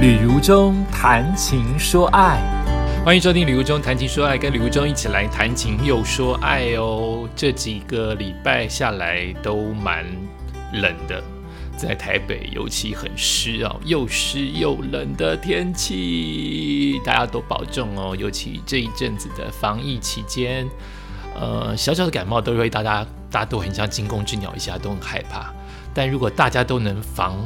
旅如中谈情说爱，欢迎收听《旅如中谈情说爱》，跟旅如中一起来谈情又说爱哦。这几个礼拜下来都蛮冷的，在台北尤其很湿哦，又湿又冷的天气，大家都保重哦。尤其这一阵子的防疫期间，呃，小小的感冒都会大家大家都很像惊弓之鸟一下，都很害怕。但如果大家都能防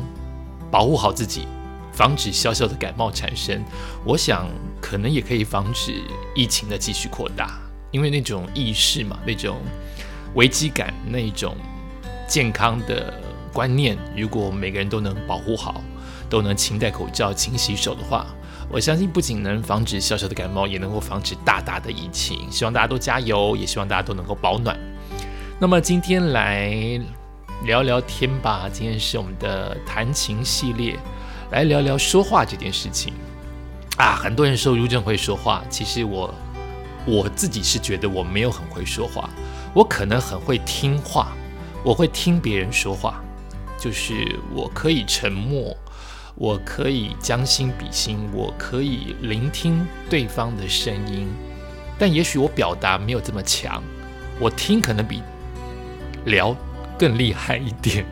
保护好自己。防止小小的感冒产生，我想可能也可以防止疫情的继续扩大，因为那种意识嘛，那种危机感，那种健康的观念，如果每个人都能保护好，都能勤戴口罩、勤洗手的话，我相信不仅能防止小小的感冒，也能够防止大大的疫情。希望大家都加油，也希望大家都能够保暖。那么今天来聊聊天吧，今天是我们的谈情系列。来聊聊说话这件事情啊！很多人说如正会说话，其实我我自己是觉得我没有很会说话，我可能很会听话，我会听别人说话，就是我可以沉默，我可以将心比心，我可以聆听对方的声音，但也许我表达没有这么强，我听可能比聊更厉害一点。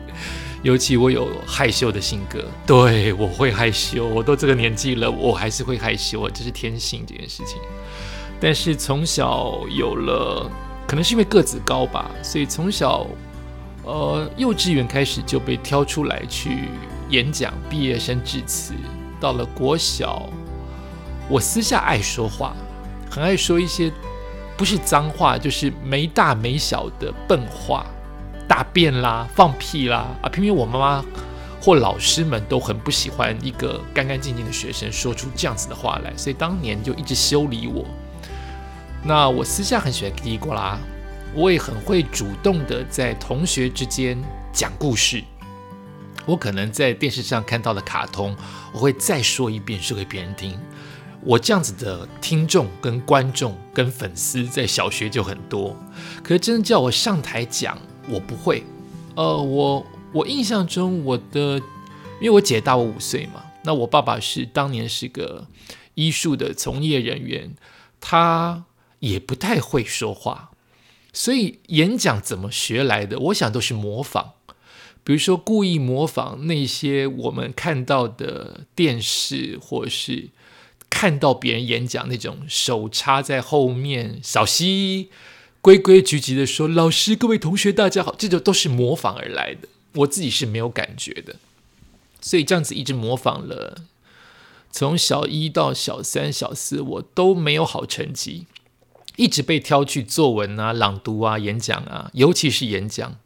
尤其我有害羞的性格，对我会害羞，我都这个年纪了，我还是会害羞，这是天性这件事情。但是从小有了，可能是因为个子高吧，所以从小，呃，幼稚园开始就被挑出来去演讲，毕业生致辞。到了国小，我私下爱说话，很爱说一些不是脏话，就是没大没小的笨话。大便啦，放屁啦，啊！偏偏我妈妈或老师们都很不喜欢一个干干净净的学生说出这样子的话来，所以当年就一直修理我。那我私下很喜欢叽里呱啦，我也很会主动的在同学之间讲故事。我可能在电视上看到的卡通，我会再说一遍，说给别人听。我这样子的听众跟观众跟粉丝在小学就很多，可是真的叫我上台讲。我不会，呃，我我印象中我的，因为我姐大我五岁嘛，那我爸爸是当年是个医术的从业人员，他也不太会说话，所以演讲怎么学来的？我想都是模仿，比如说故意模仿那些我们看到的电视，或是看到别人演讲那种手插在后面小溪。规规矩矩的说：“老师，各位同学，大家好。”这就都是模仿而来的，我自己是没有感觉的，所以这样子一直模仿了，从小一到小三、小四，我都没有好成绩，一直被挑去作文啊、朗读啊、演讲啊，尤其是演讲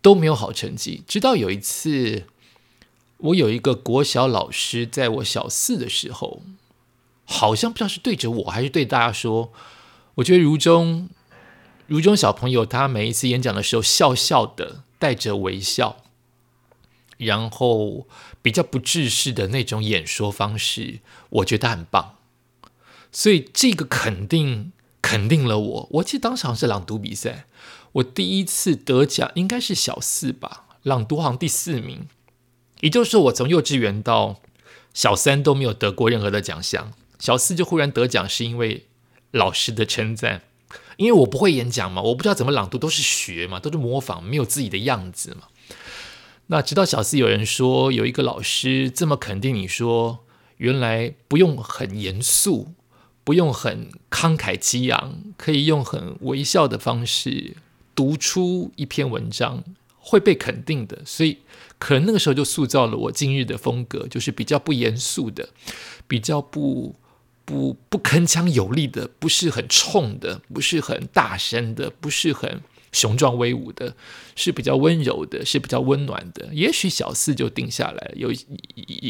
都没有好成绩。直到有一次，我有一个国小老师，在我小四的时候，好像不知道是对着我还是对大家说：“我觉得如中。”如中小朋友，他每一次演讲的时候，笑笑的，带着微笑，然后比较不制式的那种演说方式，我觉得很棒。所以这个肯定肯定了我。我记得当时好像是朗读比赛，我第一次得奖应该是小四吧，朗读好像第四名。也就是说，我从幼稚园到小三都没有得过任何的奖项，小四就忽然得奖，是因为老师的称赞。因为我不会演讲嘛，我不知道怎么朗读，都是学嘛，都是模仿，没有自己的样子嘛。那直到小四有人说，有一个老师这么肯定你说，原来不用很严肃，不用很慷慨激昂，可以用很微笑的方式读出一篇文章，会被肯定的。所以可能那个时候就塑造了我今日的风格，就是比较不严肃的，比较不。不不铿锵有力的，不是很冲的，不是很大声的，不是很雄壮威武的，是比较温柔的，是比较温暖的。也许小四就定下来，尤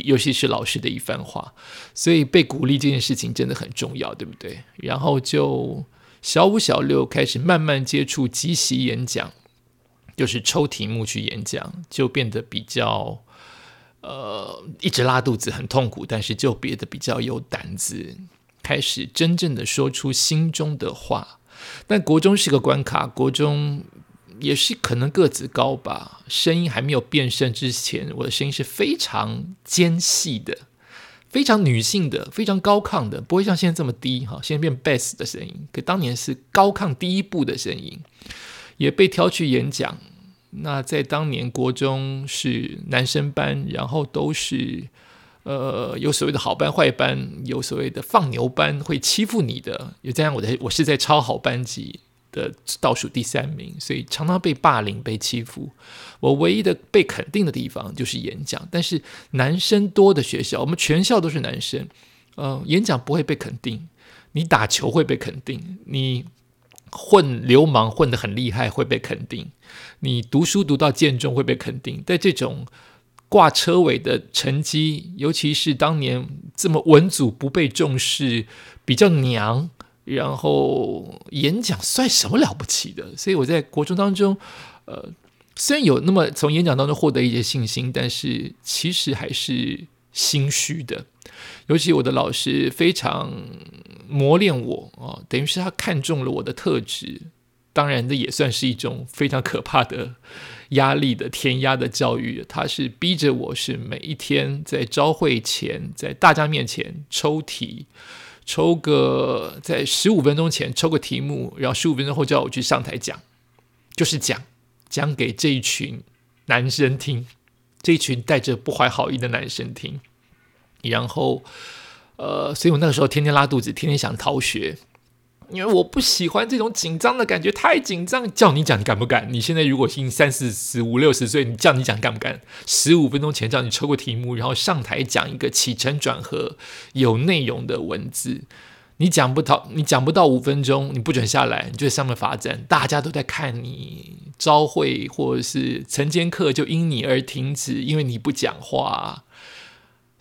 尤其是老师的一番话，所以被鼓励这件事情真的很重要，对不对？然后就小五、小六开始慢慢接触即席演讲，就是抽题目去演讲，就变得比较。呃，一直拉肚子很痛苦，但是就别的比较有胆子，开始真正的说出心中的话。但国中是个关卡，国中也是可能个子高吧，声音还没有变声之前，我的声音是非常尖细的，非常女性的、非常高亢的，不会像现在这么低哈。现在变 bass 的声音，可当年是高亢第一步的声音，也被挑去演讲。那在当年国中是男生班，然后都是呃有所谓的好班坏班，有所谓的放牛班会欺负你的。有这样，我的我是在超好班级。的倒数第三名，所以常常被霸凌、被欺负。我唯一的被肯定的地方就是演讲，但是男生多的学校，我们全校都是男生，呃，演讲不会被肯定。你打球会被肯定，你混流氓混得很厉害会被肯定，你读书读到建中会被肯定。在这种挂车尾的成绩，尤其是当年这么文组不被重视，比较娘。然后演讲算什么了不起的？所以我在国中当中，呃，虽然有那么从演讲当中获得一些信心，但是其实还是心虚的。尤其我的老师非常磨练我啊，等于是他看中了我的特质。当然，这也算是一种非常可怕的压力的填压的教育。他是逼着我是每一天在朝会前，在大家面前抽题。抽个在十五分钟前抽个题目，然后十五分钟后叫我去上台讲，就是讲讲给这一群男生听，这一群带着不怀好意的男生听。然后，呃，所以我那个时候天天拉肚子，天天想逃学。因为我不喜欢这种紧张的感觉，太紧张。叫你讲，你敢不敢？你现在如果已经三四十五六十岁，你叫你讲，敢不敢？十五分钟前叫你抽个题目，然后上台讲一个起承转合有内容的文字，你讲不到，你讲不到五分钟，你不准下来，你就在上面罚站。大家都在看你朝会或者是晨间课，就因你而停止，因为你不讲话，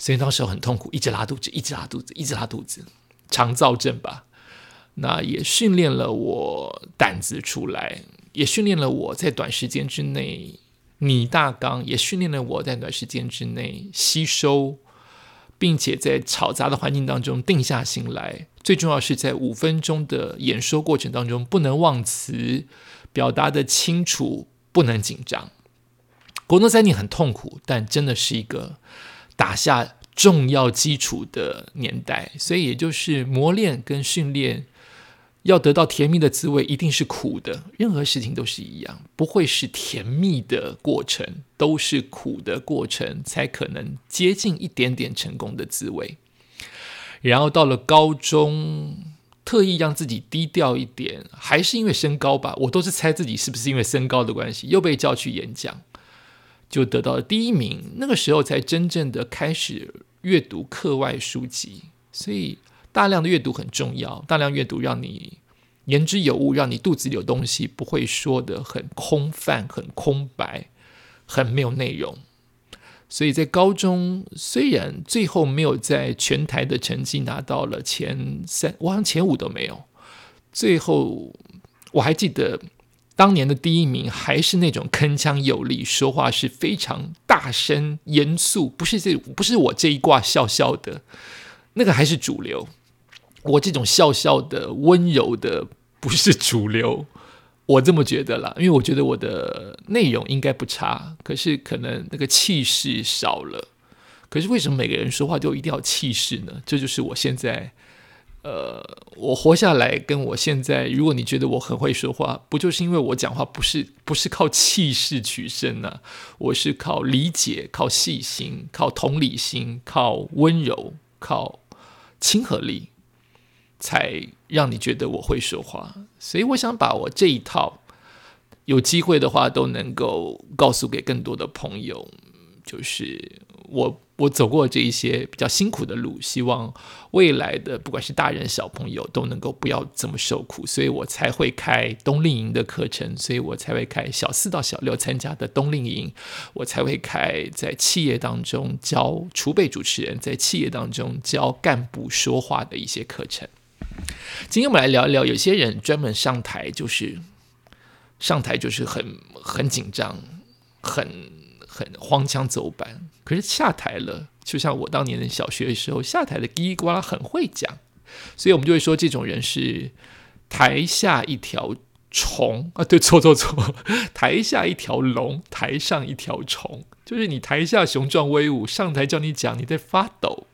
所以当时很痛苦，一直拉肚子，一直拉肚子，一直拉肚子，肠燥症吧。那也训练了我胆子出来，也训练了我在短时间之内拟大纲，也训练了我在短时间之内吸收，并且在嘈杂的环境当中定下心来。最重要是在五分钟的演说过程当中，不能忘词，表达的清楚，不能紧张。国诺三年很痛苦，但真的是一个打下重要基础的年代，所以也就是磨练跟训练。要得到甜蜜的滋味，一定是苦的。任何事情都是一样，不会是甜蜜的过程，都是苦的过程，才可能接近一点点成功的滋味。然后到了高中，特意让自己低调一点，还是因为身高吧？我都是猜自己是不是因为身高的关系，又被叫去演讲，就得到了第一名。那个时候才真正的开始阅读课外书籍，所以。大量的阅读很重要，大量阅读让你言之有物，让你肚子里有东西，不会说的很空泛、很空白、很没有内容。所以在高中，虽然最后没有在全台的成绩拿到了前三，我好像前五都没有。最后我还记得当年的第一名还是那种铿锵有力，说话是非常大声、严肃，不是这不是我这一挂笑笑的，那个还是主流。我这种笑笑的、温柔的不是主流，我这么觉得啦。因为我觉得我的内容应该不差，可是可能那个气势少了。可是为什么每个人说话都一定要气势呢？这就是我现在，呃，我活下来跟我现在，如果你觉得我很会说话，不就是因为我讲话不是不是靠气势取胜呢？我是靠理解、靠细心、靠同理心、靠温柔、靠亲和力。才让你觉得我会说话，所以我想把我这一套有机会的话都能够告诉给更多的朋友，就是我我走过这一些比较辛苦的路，希望未来的不管是大人小朋友都能够不要这么受苦，所以我才会开冬令营的课程，所以我才会开小四到小六参加的冬令营，我才会开在企业当中教储备主持人，在企业当中教干部说话的一些课程。今天我们来聊一聊，有些人专门上台就是上台就是很很紧张，很很荒腔走板。可是下台了，就像我当年的小学的时候下台的叽里呱啦很会讲，所以我们就会说这种人是台下一条虫啊，对，错错错，台下一条龙，台上一条虫，就是你台下雄壮威武，上台叫你讲，你在发抖。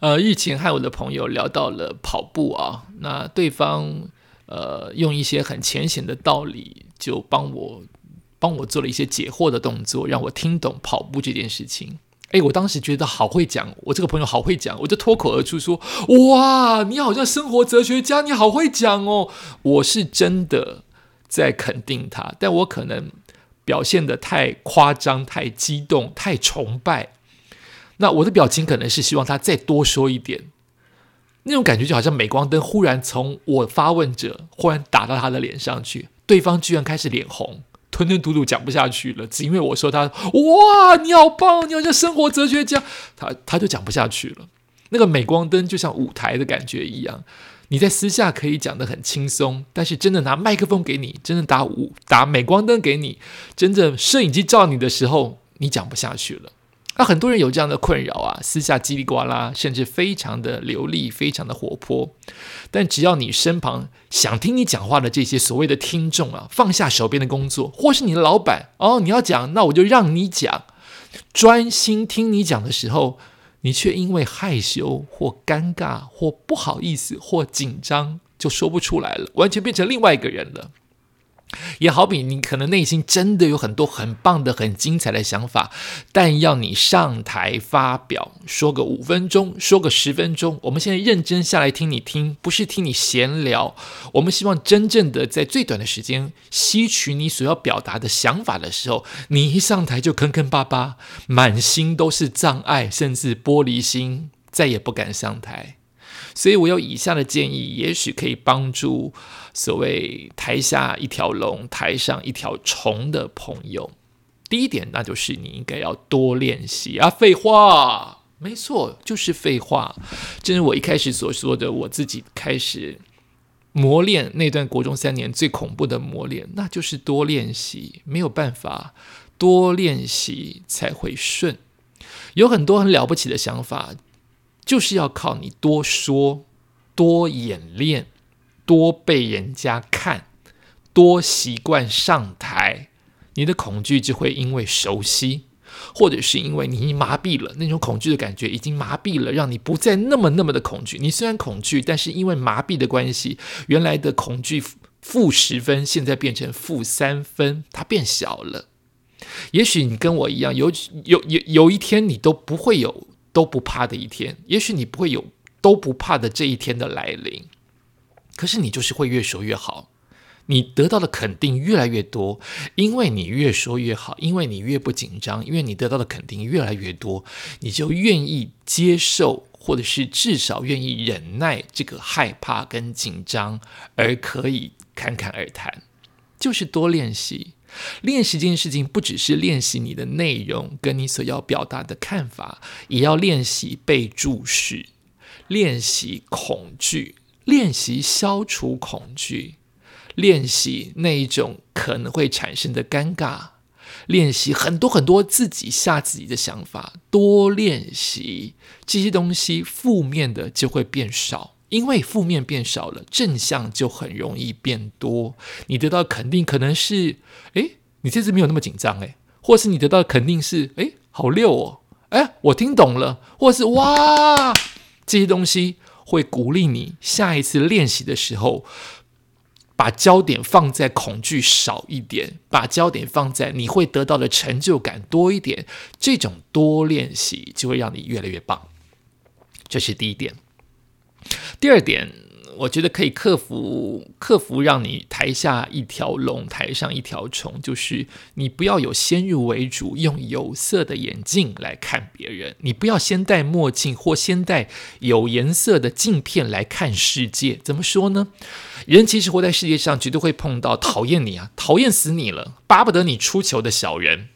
呃，疫情和我的朋友聊到了跑步啊，那对方呃用一些很浅显的道理，就帮我帮我做了一些解惑的动作，让我听懂跑步这件事情。哎，我当时觉得好会讲，我这个朋友好会讲，我就脱口而出说：“哇，你好像生活哲学家，你好会讲哦！”我是真的在肯定他，但我可能表现的太夸张、太激动、太崇拜。那我的表情可能是希望他再多说一点，那种感觉就好像镁光灯忽然从我发问者忽然打到他的脸上去，对方居然开始脸红，吞吞吐吐讲不下去了，只因为我说他哇，你好棒，你好像生活哲学家，他他就讲不下去了。那个镁光灯就像舞台的感觉一样，你在私下可以讲的很轻松，但是真的拿麦克风给你，真的打舞打镁光灯给你，真的摄影机照你的时候，你讲不下去了。那很多人有这样的困扰啊，私下叽里呱啦，甚至非常的流利，非常的活泼。但只要你身旁想听你讲话的这些所谓的听众啊，放下手边的工作，或是你的老板哦，你要讲，那我就让你讲，专心听你讲的时候，你却因为害羞或尴尬或不好意思或紧张，就说不出来了，完全变成另外一个人了。也好比你可能内心真的有很多很棒的、很精彩的想法，但要你上台发表，说个五分钟，说个十分钟，我们现在认真下来听你听，不是听你闲聊。我们希望真正的在最短的时间吸取你所要表达的想法的时候，你一上台就坑坑巴巴，满心都是障碍，甚至玻璃心，再也不敢上台。所以我有以下的建议，也许可以帮助所谓台下一条龙，台上一条虫的朋友。第一点，那就是你应该要多练习啊！废话，没错，就是废话。正如我一开始所说的，我自己开始磨练那段国中三年最恐怖的磨练，那就是多练习。没有办法，多练习才会顺。有很多很了不起的想法。就是要靠你多说、多演练、多被人家看、多习惯上台，你的恐惧就会因为熟悉，或者是因为你麻痹了那种恐惧的感觉，已经麻痹了，让你不再那么那么的恐惧。你虽然恐惧，但是因为麻痹的关系，原来的恐惧负十分，现在变成负三分，它变小了。也许你跟我一样，有有有有一天你都不会有。都不怕的一天，也许你不会有都不怕的这一天的来临，可是你就是会越说越好，你得到的肯定越来越多，因为你越说越好，因为你越不紧张，因为你得到的肯定越来越多，你就愿意接受，或者是至少愿意忍耐这个害怕跟紧张，而可以侃侃而谈，就是多练习。练习这件事情，不只是练习你的内容跟你所要表达的看法，也要练习被注视，练习恐惧，练习消除恐惧，练习那一种可能会产生的尴尬，练习很多很多自己吓自己的想法，多练习这些东西，负面的就会变少。因为负面变少了，正向就很容易变多。你得到肯定可能是，哎，你这次没有那么紧张，哎，或是你得到肯定是，哎，好溜哦，哎，我听懂了，或是哇，这些东西会鼓励你下一次练习的时候，把焦点放在恐惧少一点，把焦点放在你会得到的成就感多一点。这种多练习就会让你越来越棒。这是第一点。第二点，我觉得可以克服克服让你台下一条龙，台上一条虫，就是你不要有先入为主，用有色的眼镜来看别人，你不要先戴墨镜或先戴有颜色的镜片来看世界。怎么说呢？人其实活在世界上，绝对会碰到讨厌你啊，讨厌死你了，巴不得你出糗的小人。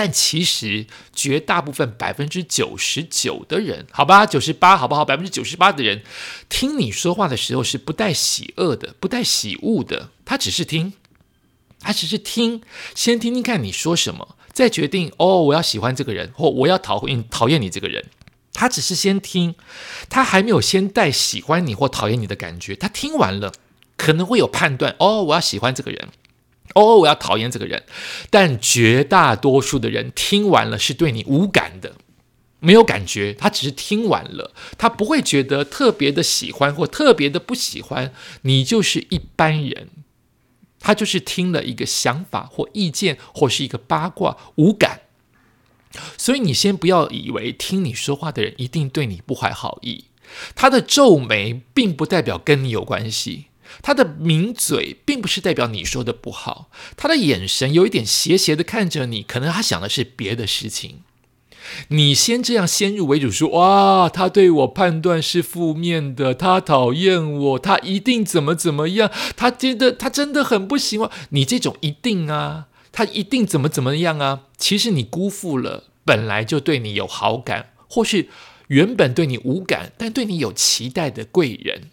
但其实绝大部分百分之九十九的人，好吧，九十八好不好？百分之九十八的人听你说话的时候是不带喜恶的，不带喜恶的，他只是听，他只是听，先听听看你说什么，再决定哦，我要喜欢这个人，或我要讨厌讨厌你这个人。他只是先听，他还没有先带喜欢你或讨厌你的感觉，他听完了可能会有判断，哦，我要喜欢这个人。哦，我要讨厌这个人，但绝大多数的人听完了是对你无感的，没有感觉，他只是听完了，他不会觉得特别的喜欢或特别的不喜欢。你就是一般人，他就是听了一个想法或意见或是一个八卦，无感。所以你先不要以为听你说话的人一定对你不怀好意，他的皱眉并不代表跟你有关系，他的抿嘴并不是代表你说的不好，他的眼神有一点斜斜的看着你，可能他想的是别的事情。你先这样先入为主说哇，他对我判断是负面的，他讨厌我，他一定怎么怎么样，他真的他真的很不喜欢你这种一定啊，他一定怎么怎么样啊？其实你辜负了本来就对你有好感，或是原本对你无感但对你有期待的贵人。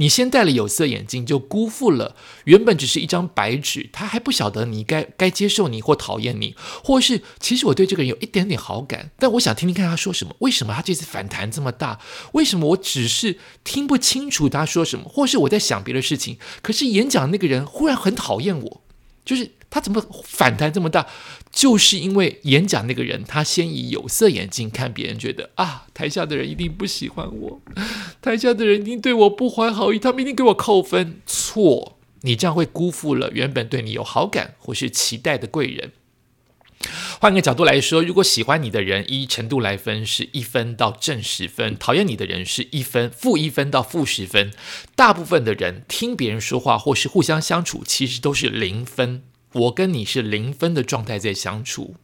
你先戴了有色眼镜，就辜负了原本只是一张白纸。他还不晓得你该该接受你或讨厌你，或是其实我对这个人有一点点好感，但我想听听看他说什么。为什么他这次反弹这么大？为什么我只是听不清楚他说什么？或是我在想别的事情？可是演讲那个人忽然很讨厌我，就是。他怎么反弹这么大？就是因为演讲那个人，他先以有色眼镜看别人，觉得啊，台下的人一定不喜欢我，台下的人一定对我不怀好意，他们一定给我扣分。错，你这样会辜负了原本对你有好感或是期待的贵人。换个角度来说，如果喜欢你的人依程度来分是一分到正十分，讨厌你的人是一分负一分到负十分，大部分的人听别人说话或是互相相处，其实都是零分。我跟你是零分的状态在相处，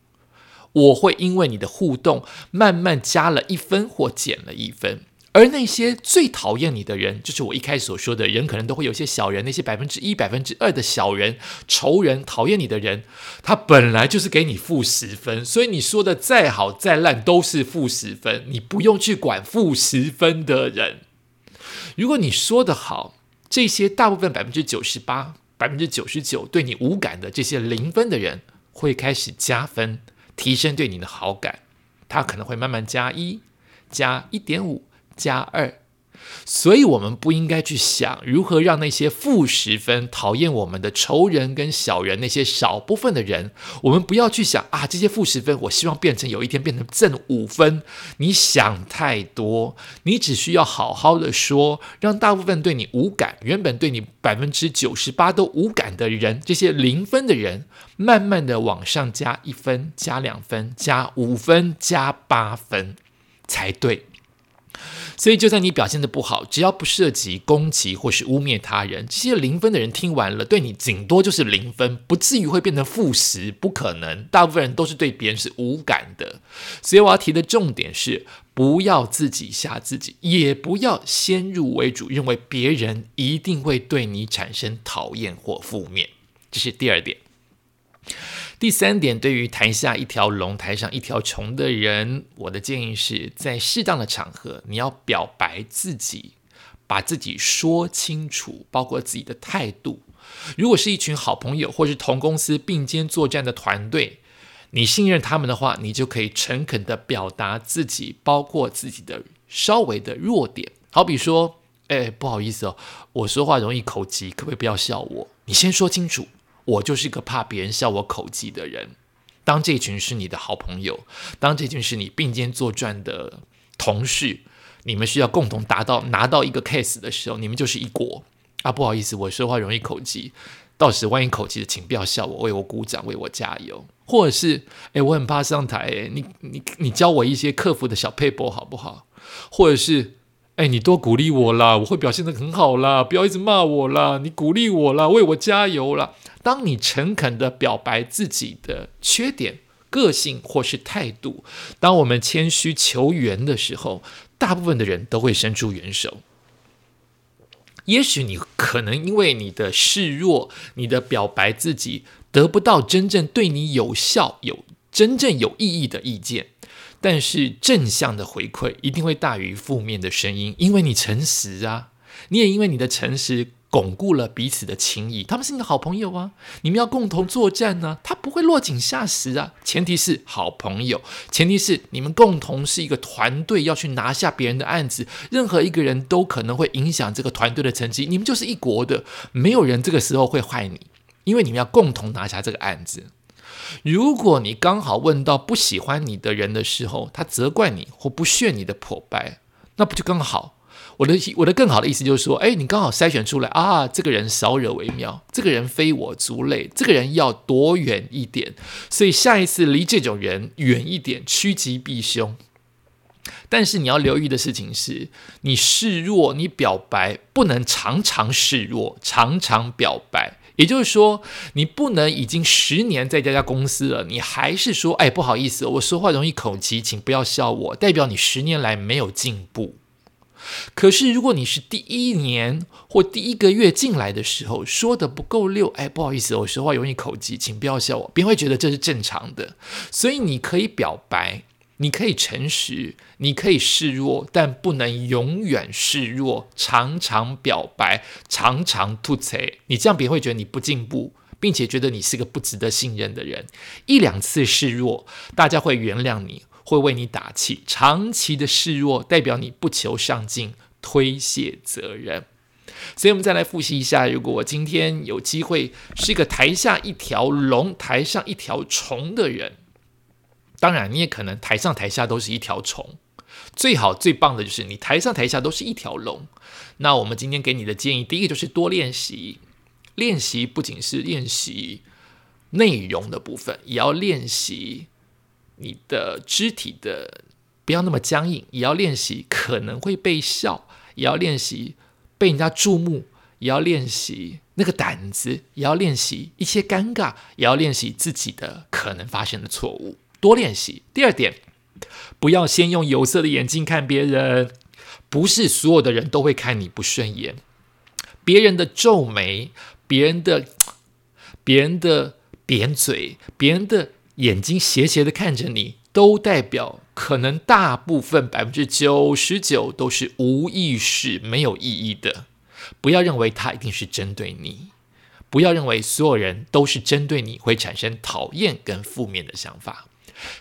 我会因为你的互动慢慢加了一分或减了一分。而那些最讨厌你的人，就是我一开始所说的人，可能都会有些小人，那些百分之一、百分之二的小人、仇人，讨厌你的人，他本来就是给你负十分，所以你说的再好再烂都是负十分，你不用去管负十分的人。如果你说的好，这些大部分百分之九十八。百分之九十九对你无感的这些零分的人，会开始加分，提升对你的好感。他可能会慢慢加一，加一点五，加二。所以，我们不应该去想如何让那些负十分、讨厌我们的仇人跟小人那些少部分的人，我们不要去想啊，这些负十分，我希望变成有一天变成正五分。你想太多，你只需要好好的说，让大部分对你无感、原本对你百分之九十八都无感的人，这些零分的人，慢慢的往上加一分、加两分、加五分、加八分才对。所以，就算你表现的不好，只要不涉及攻击或是污蔑他人，这些零分的人听完了，对你顶多就是零分，不至于会变成负十，不可能。大部分人都是对别人是无感的。所以，我要提的重点是，不要自己吓自己，也不要先入为主，认为别人一定会对你产生讨厌或负面。这是第二点。第三点，对于台下一条龙、台上一条虫的人，我的建议是在适当的场合，你要表白自己，把自己说清楚，包括自己的态度。如果是一群好朋友，或是同公司并肩作战的团队，你信任他们的话，你就可以诚恳的表达自己，包括自己的稍微的弱点。好比说，哎，不好意思哦，我说话容易口急，可不可以不要笑我？你先说清楚。我就是一个怕别人笑我口技的人。当这群是你的好朋友，当这群是你并肩作战的同事，你们需要共同达到拿到一个 case 的时候，你们就是一国啊！不好意思，我说话容易口技，到时万一口技的，请不要笑我，为我鼓掌，为我加油。或者是，哎，我很怕上台，哎，你你你教我一些克服的小配博好不好？或者是。哎，你多鼓励我啦，我会表现的很好啦，不要一直骂我啦，你鼓励我啦，为我加油啦。当你诚恳的表白自己的缺点、个性或是态度，当我们谦虚求援的时候，大部分的人都会伸出援手。也许你可能因为你的示弱，你的表白自己得不到真正对你有效、有真正有意义的意见。但是正向的回馈一定会大于负面的声音，因为你诚实啊，你也因为你的诚实巩固了彼此的情谊。他们是你的好朋友啊，你们要共同作战呢，他不会落井下石啊。前提是好朋友，前提是你们共同是一个团队，要去拿下别人的案子。任何一个人都可能会影响这个团队的成绩。你们就是一国的，没有人这个时候会坏你，因为你们要共同拿下这个案子。如果你刚好问到不喜欢你的人的时候，他责怪你或不屑你的破败，那不就刚好？我的我的更好的意思就是说，哎，你刚好筛选出来啊，这个人少惹为妙，这个人非我族类，这个人要躲远一点，所以下一次离这种人远一点，趋吉避凶。但是你要留意的事情是，你示弱，你表白不能常常示弱，常常表白。也就是说，你不能已经十年在这家公司了，你还是说，哎，不好意思，我说话容易口急，请不要笑我，代表你十年来没有进步。可是如果你是第一年或第一个月进来的时候说的不够溜，哎，不好意思，我说话容易口急，请不要笑我，别人会觉得这是正常的。所以你可以表白。你可以诚实，你可以示弱，但不能永远示弱。常常表白，常常吐槽，你这样别人会觉得你不进步，并且觉得你是个不值得信任的人。一两次示弱，大家会原谅你，会为你打气。长期的示弱，代表你不求上进，推卸责任。所以，我们再来复习一下：如果我今天有机会是一个台下一条龙，台上一条虫的人。当然，你也可能台上台下都是一条虫。最好最棒的就是你台上台下都是一条龙。那我们今天给你的建议，第一个就是多练习。练习不仅是练习内容的部分，也要练习你的肢体的不要那么僵硬，也要练习可能会被笑，也要练习被人家注目，也要练习那个胆子，也要练习一些尴尬，也要练习自己的可能发生的错误。多练习。第二点，不要先用有色的眼镜看别人，不是所有的人都会看你不顺眼。别人的皱眉，别人的别人的扁嘴，别人的眼睛斜斜的看着你，都代表可能大部分百分之九十九都是无意识、没有意义的。不要认为他一定是针对你，不要认为所有人都是针对你会产生讨厌跟负面的想法。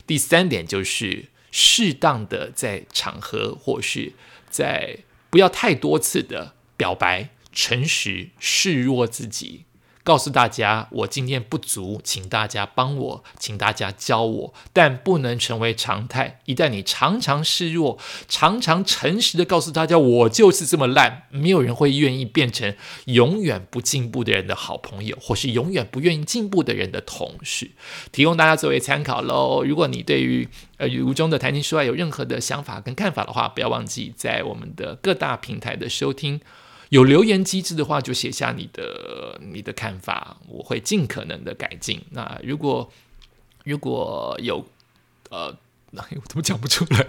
第三点就是适当的在场合或是在不要太多次的表白，诚实示弱自己。告诉大家，我今天不足，请大家帮我，请大家教我，但不能成为常态。一旦你常常示弱，常常诚实的告诉大家，我就是这么烂，没有人会愿意变成永远不进步的人的好朋友，或是永远不愿意进步的人的同事。提供大家作为参考喽。如果你对于呃语无中的谈情说爱有任何的想法跟看法的话，不要忘记在我们的各大平台的收听。有留言机制的话，就写下你的你的看法，我会尽可能的改进。那如果如果有呃。我怎么讲不出来？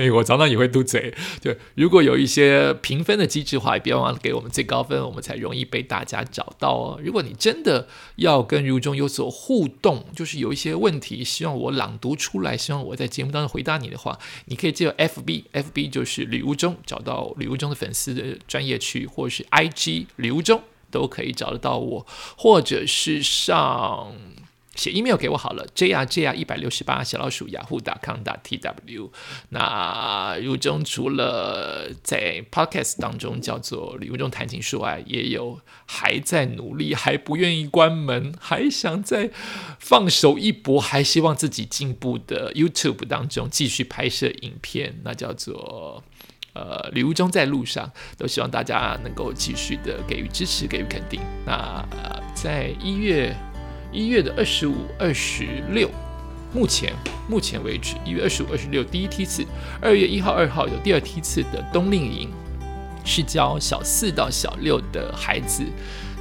对我常常也会嘟嘴。对，如果有一些评分的机制的话，也别忘了给我们最高分，我们才容易被大家找到哦。如果你真的要跟如中有所互动，就是有一些问题，希望我朗读出来，希望我在节目当中回答你的话，你可以借 FB，FB 就是礼物中，找到礼物中的粉丝的专业区，或者是 IG 礼物中都可以找得到我，或者是上。写 email 给我好了，j r j r 一百六十八小老鼠雅虎打 com 打 tw。那如中除了在 podcast 当中叫做李如中谈情说爱，也有还在努力，还不愿意关门，还想再放手一搏，还希望自己进步的 YouTube 当中继续拍摄影片，那叫做呃礼物中在路上，都希望大家能够继续的给予支持，给予肯定。那在一月。一月的二十五、二十六，目前目前为止，一月二十五、二十六第一梯次，二月一号、二号有第二梯次的冬令营，是教小四到小六的孩子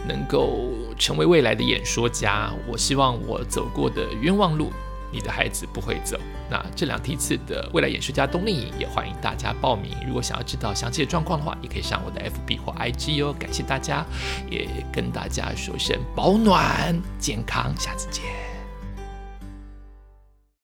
能够成为未来的演说家。我希望我走过的冤枉路。你的孩子不会走。那这两梯次的未来演说家冬令营也欢迎大家报名。如果想要知道详细的状况的话，也可以上我的 FB 或 IG 哦。感谢大家，也跟大家说声保暖、健康，下次见。